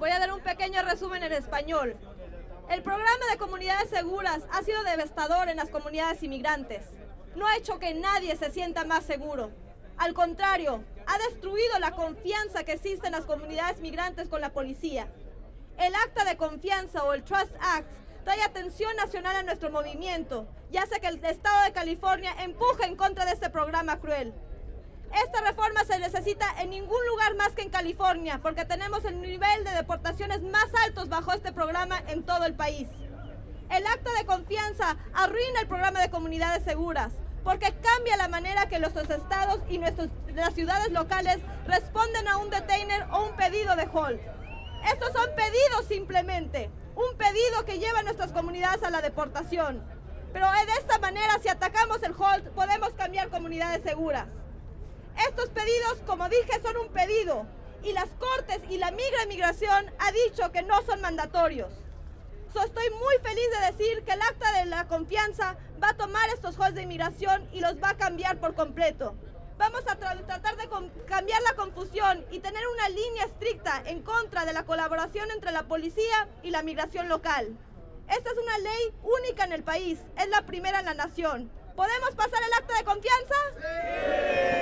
Voy a dar un pequeño resumen en español. El programa de comunidades seguras ha sido devastador en las comunidades inmigrantes. No ha hecho que nadie se sienta más seguro. Al contrario, ha destruido la confianza que existe en las comunidades migrantes con la policía. El acta de confianza o el Trust Act trae atención nacional a nuestro movimiento y hace que el Estado de California empuje en contra de este programa cruel. Esta reforma se necesita en ningún lugar más que en California, porque tenemos el nivel de deportaciones más altos bajo este programa en todo el país. El acta de confianza arruina el programa de comunidades seguras, porque cambia la manera que nuestros estados y nuestras las ciudades locales responden a un detainer o un pedido de hold. Estos son pedidos simplemente, un pedido que lleva a nuestras comunidades a la deportación. Pero de esta manera, si atacamos el hold, podemos cambiar comunidades seguras. Estos pedidos, como dije, son un pedido y las Cortes y la Migra Migración ha dicho que no son mandatorios. So, estoy muy feliz de decir que el acta de la confianza va a tomar estos holds de inmigración y los va a cambiar por completo. Vamos a tra tratar de cambiar la confusión y tener una línea estricta en contra de la colaboración entre la policía y la migración local. Esta es una ley única en el país, es la primera en la nación. ¿Podemos pasar el acta de confianza? Sí.